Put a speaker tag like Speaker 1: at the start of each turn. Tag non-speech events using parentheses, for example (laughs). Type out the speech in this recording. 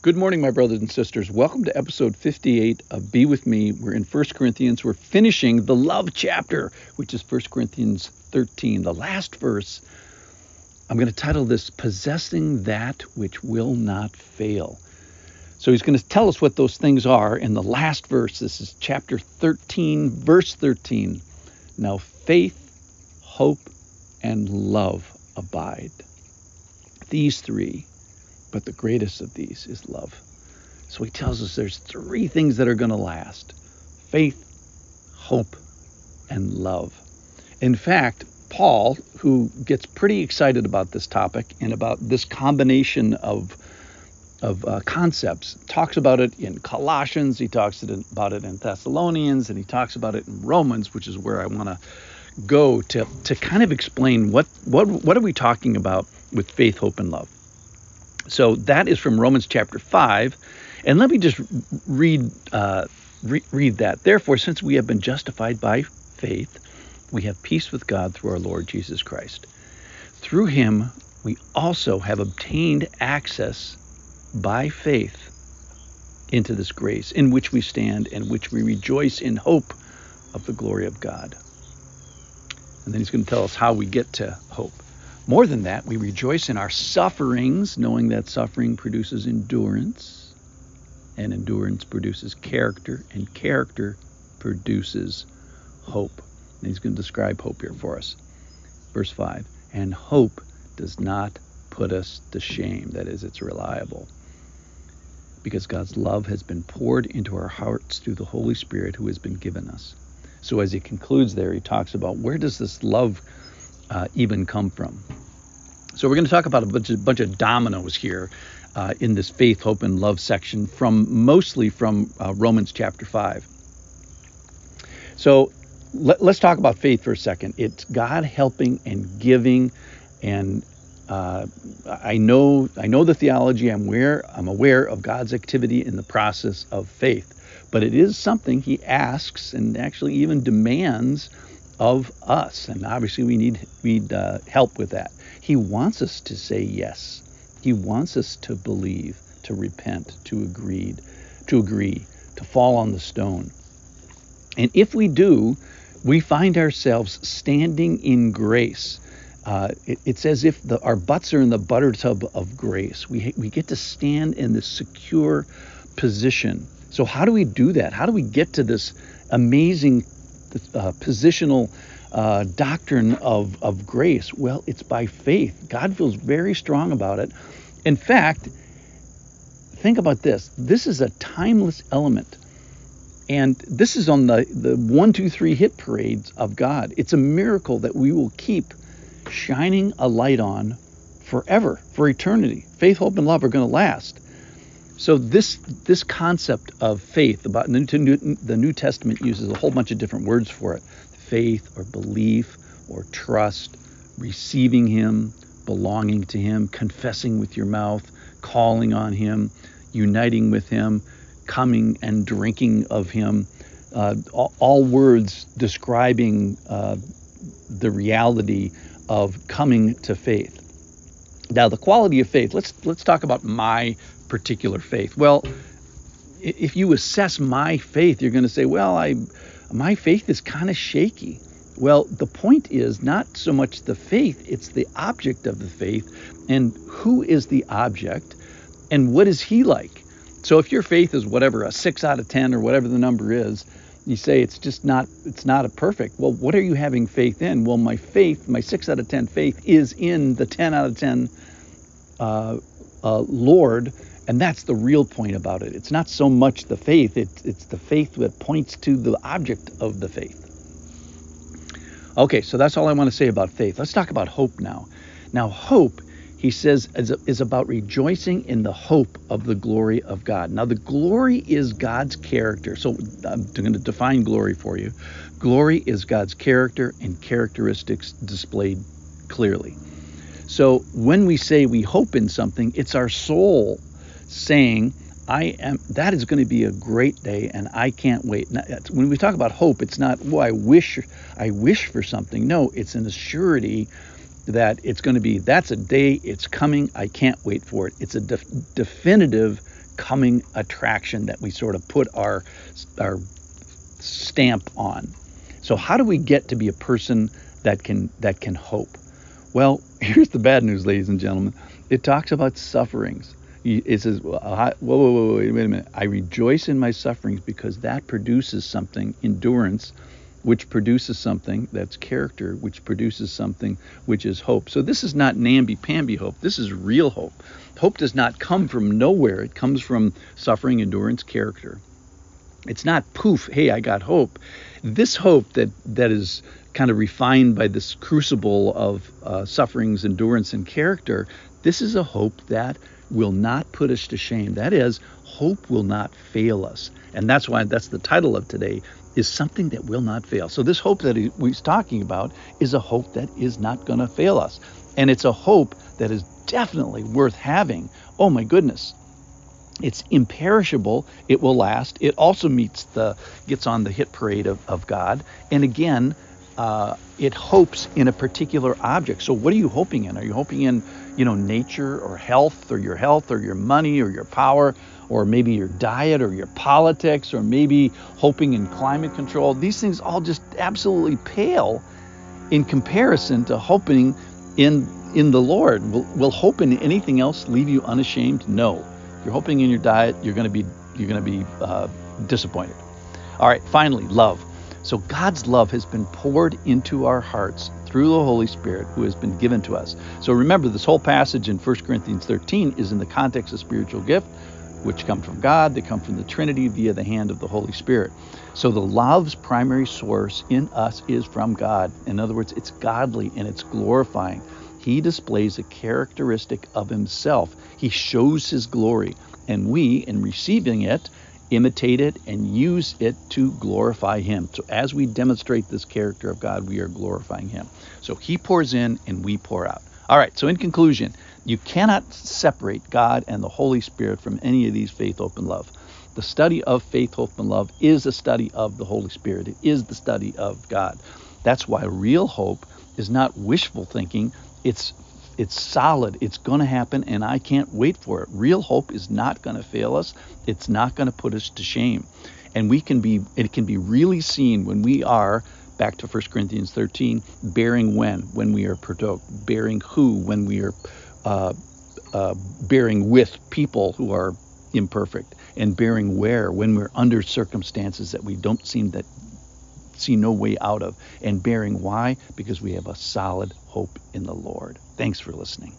Speaker 1: Good morning, my brothers and sisters. Welcome to episode 58 of Be With Me. We're in 1 Corinthians. We're finishing the love chapter, which is 1 Corinthians 13, the last verse. I'm going to title this Possessing That Which Will Not Fail. So he's going to tell us what those things are in the last verse. This is chapter 13, verse 13. Now faith, hope, and love abide. These three but the greatest of these is love. So he tells us there's three things that are going to last faith, hope, and love. In fact, Paul, who gets pretty excited about this topic and about this combination of of uh, concepts, talks about it in Colossians, he talks about it in Thessalonians, and he talks about it in Romans, which is where I want to go to to kind of explain what what what are we talking about with faith, hope, and love. So that is from Romans chapter 5. And let me just read, uh, re- read that. Therefore, since we have been justified by faith, we have peace with God through our Lord Jesus Christ. Through him, we also have obtained access by faith into this grace in which we stand and which we rejoice in hope of the glory of God. And then he's going to tell us how we get to hope. More than that, we rejoice in our sufferings, knowing that suffering produces endurance, and endurance produces character, and character produces hope. And he's going to describe hope here for us. Verse 5 And hope does not put us to shame, that is, it's reliable. Because God's love has been poured into our hearts through the Holy Spirit who has been given us. So as he concludes there, he talks about where does this love uh, even come from? So we're going to talk about a bunch of, bunch of dominoes here uh, in this faith, hope, and love section from mostly from uh, Romans chapter 5. So let, us talk about faith for a second. It's God helping and giving, and uh, I know I know the theology. I'm aware I'm aware of God's activity in the process of faith, but it is something He asks and actually even demands of us, and obviously we need need uh, help with that. He wants us to say yes. He wants us to believe, to repent, to agree, to agree, to fall on the stone. And if we do, we find ourselves standing in grace. Uh, it, it's as if the, our butts are in the butter tub of grace. We, we get to stand in this secure position. So, how do we do that? How do we get to this amazing uh, positional uh, doctrine of, of grace? Well, it's by faith. God feels very strong about it. In fact, think about this this is a timeless element. And this is on the, the one, two, three hit parades of God. It's a miracle that we will keep shining a light on forever, for eternity. Faith, hope, and love are going to last. So this this concept of faith, about the New, the New Testament uses a whole bunch of different words for it faith or belief or trust, receiving Him, belonging to Him, confessing with your mouth, calling on Him, uniting with Him, coming and drinking of Him. Uh, all, all, words describing uh, the reality of coming to faith. Now, the quality of faith. Let's let's talk about my particular faith. Well, if you assess my faith, you're going to say, well, I my faith is kind of shaky. Well, the point is not so much the faith, it's the object of the faith and who is the object and what is he like. So if your faith is whatever a 6 out of 10 or whatever the number is, you say it's just not it's not a perfect. Well, what are you having faith in? Well, my faith, my 6 out of 10 faith is in the 10 out of 10 uh, uh, Lord and that's the real point about it. It's not so much the faith, it's, it's the faith that points to the object of the faith. Okay, so that's all I want to say about faith. Let's talk about hope now. Now, hope, he says, is, about rejoicing in the hope of the glory of God. Now, the glory is God's character. So I'm going to define glory for you. Glory is God's character and characteristics displayed clearly. So when we say we hope in something, it's our soul saying, I am that is going to be a great day and I can't wait. When we talk about hope, it's not, oh, I wish I wish for something. No, it's an assurity that it's going to be that's a day, it's coming, I can't wait for it. It's a def- definitive coming attraction that we sort of put our our stamp on. So how do we get to be a person that can that can hope? Well, (laughs) here's the bad news, ladies and gentlemen. It talks about sufferings. It says, whoa, whoa, whoa, wait a minute. I rejoice in my sufferings because that produces something, endurance, which produces something that's character, which produces something which is hope. So this is not namby-pamby hope. This is real hope. Hope does not come from nowhere. It comes from suffering, endurance, character. It's not poof, hey, I got hope. This hope that that is kind of refined by this crucible of uh, sufferings, endurance, and character. This is a hope that will not put us to shame. That is, hope will not fail us. And that's why that's the title of today is something that will not fail. So this hope that he's talking about is a hope that is not going to fail us. And it's a hope that is definitely worth having. Oh my goodness. It's imperishable. It will last. It also meets the gets on the hit parade of, of God. And again, uh, it hopes in a particular object. So what are you hoping in? Are you hoping in, you know, nature or health or your health or your money or your power or maybe your diet or your politics or maybe hoping in climate control? These things all just absolutely pale in comparison to hoping in in the Lord. Will, will hope in anything else leave you unashamed? No. If you're hoping in your diet, you're going to be you're going to be uh, disappointed. All right. Finally, love. So God's love has been poured into our hearts through the Holy Spirit who has been given to us. So remember, this whole passage in 1 Corinthians 13 is in the context of spiritual gift, which come from God. They come from the Trinity via the hand of the Holy Spirit. So the love's primary source in us is from God. In other words, it's godly and it's glorifying. He displays a characteristic of himself. He shows his glory. And we, in receiving it, imitate it and use it to glorify him. So as we demonstrate this character of God, we are glorifying him. So he pours in and we pour out. All right, so in conclusion, you cannot separate God and the Holy Spirit from any of these faith, hope, and love. The study of faith, hope, and love is a study of the Holy Spirit. It is the study of God. That's why real hope is not wishful thinking, it's it's solid. It's going to happen, and I can't wait for it. Real hope is not going to fail us. It's not going to put us to shame. And we can be, it can be really seen when we are, back to 1 Corinthians 13, bearing when? When we are provoked. Bearing who? When we are uh, uh, bearing with people who are imperfect. And bearing where? When we're under circumstances that we don't seem that see no way out of. And bearing why? Because we have a solid hope in the Lord. Thanks for listening.